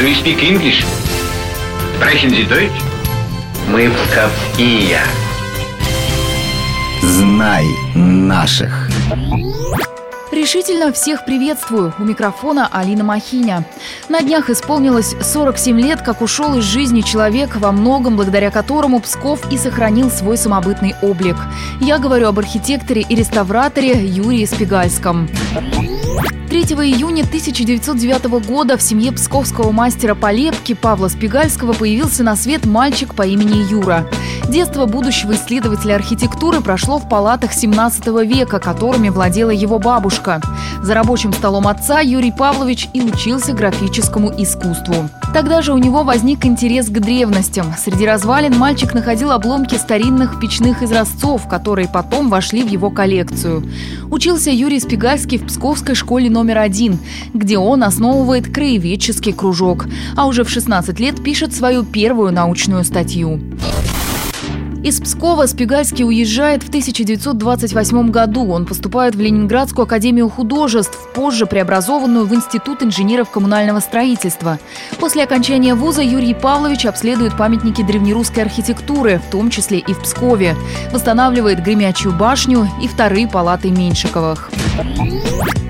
Do you speak English? Sprechen Sie Deutsch? Мы псковские. Знай наших. Решительно всех приветствую. У микрофона Алина Махиня. На днях исполнилось 47 лет, как ушел из жизни человек, во многом благодаря которому Псков и сохранил свой самобытный облик. Я говорю об архитекторе и реставраторе Юрии Спигальском. 3 июня 1909 года в семье псковского мастера по лепке Павла Спигальского появился на свет мальчик по имени Юра. Детство будущего исследователя архитектуры прошло в палатах 17 века, которыми владела его бабушка. За рабочим столом отца Юрий Павлович и учился графическому искусству. Тогда же у него возник интерес к древностям. Среди развалин мальчик находил обломки старинных печных изразцов, которые потом вошли в его коллекцию. Учился Юрий Спигальский в Псковской школе номер один, где он основывает краеведческий кружок, а уже в 16 лет пишет свою первую научную статью. Из Пскова Спигальский уезжает в 1928 году. Он поступает в Ленинградскую академию художеств, позже преобразованную в Институт инженеров коммунального строительства. После окончания вуза Юрий Павлович обследует памятники древнерусской архитектуры, в том числе и в Пскове. Восстанавливает Гремячую башню и вторые палаты Меньшиковых.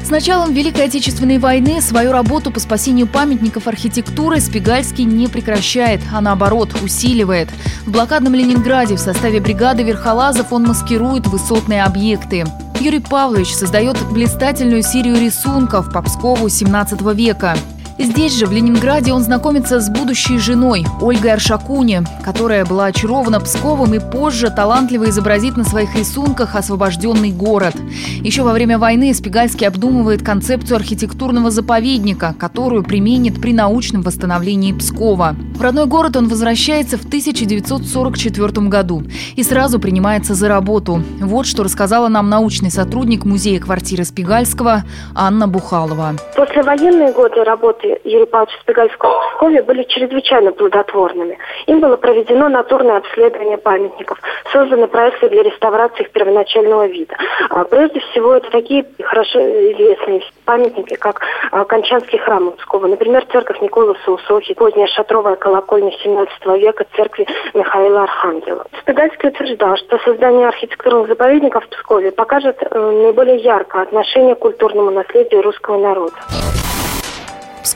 С началом Великой Отечественной войны свою работу по спасению памятников архитектуры Спигальский не прекращает, а наоборот усиливает. В блокадном Ленинграде в составе бригады верхолазов он маскирует высотные объекты. Юрий Павлович создает блистательную серию рисунков по Пскову 17 века. Здесь же, в Ленинграде, он знакомится с будущей женой Ольгой Аршакуни, которая была очарована Псковом и позже талантливо изобразит на своих рисунках освобожденный город. Еще во время войны Спигальский обдумывает концепцию архитектурного заповедника, которую применит при научном восстановлении Пскова. В родной город он возвращается в 1944 году и сразу принимается за работу. Вот что рассказала нам научный сотрудник музея квартиры Спигальского Анна Бухалова. После военные годы работы Юрия Павловича Спигальского в Пскове были чрезвычайно плодотворными. Им было проведено натурное обследование памятников, созданы проекты для реставрации их первоначального вида. А, прежде всего, это такие хорошо известные памятники, как а, Кончанский храм Пскова, например, церковь Николаса у Софьи, поздняя шатровая колокольня 17 века церкви Михаила Архангела. Спигальский утверждал, что создание архитектурных заповедников в Пскове покажет э, наиболее ярко отношение к культурному наследию русского народа.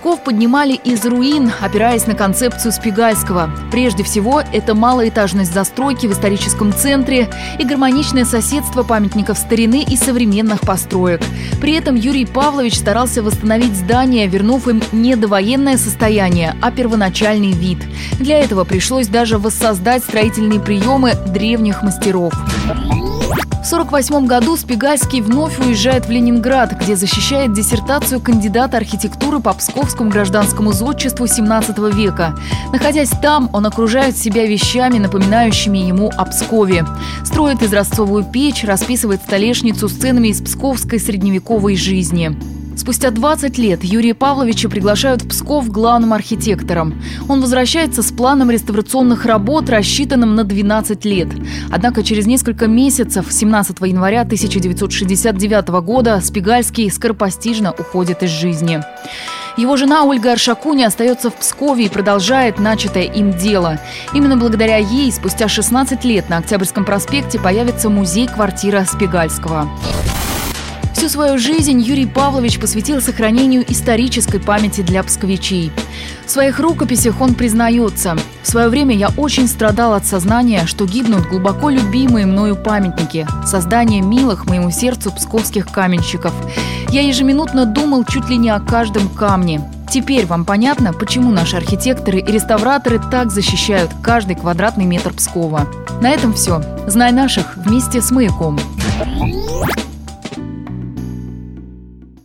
Псков поднимали из руин, опираясь на концепцию Спигальского. Прежде всего, это малоэтажность застройки в историческом центре и гармоничное соседство памятников старины и современных построек. При этом Юрий Павлович старался восстановить здания, вернув им не довоенное состояние, а первоначальный вид. Для этого пришлось даже воссоздать строительные приемы древних мастеров. В 1948 году Спигальский вновь уезжает в Ленинград, где защищает диссертацию кандидата архитектуры по Псковскому гражданскому зодчеству 17 века. Находясь там, он окружает себя вещами, напоминающими ему о Пскове. Строит изразцовую печь, расписывает столешницу сценами из псковской средневековой жизни. Спустя 20 лет Юрия Павловича приглашают в Псков главным архитектором. Он возвращается с планом реставрационных работ, рассчитанным на 12 лет. Однако через несколько месяцев, 17 января 1969 года, Спигальский скоропостижно уходит из жизни. Его жена Ольга Аршакуни остается в Пскове и продолжает начатое им дело. Именно благодаря ей спустя 16 лет на Октябрьском проспекте появится музей-квартира Спигальского. Всю свою жизнь Юрий Павлович посвятил сохранению исторической памяти для псковичей. В своих рукописях он признается, «В свое время я очень страдал от сознания, что гибнут глубоко любимые мною памятники, создание милых моему сердцу псковских каменщиков. Я ежеминутно думал чуть ли не о каждом камне. Теперь вам понятно, почему наши архитекторы и реставраторы так защищают каждый квадратный метр Пскова. На этом все. Знай наших вместе с «Маяком».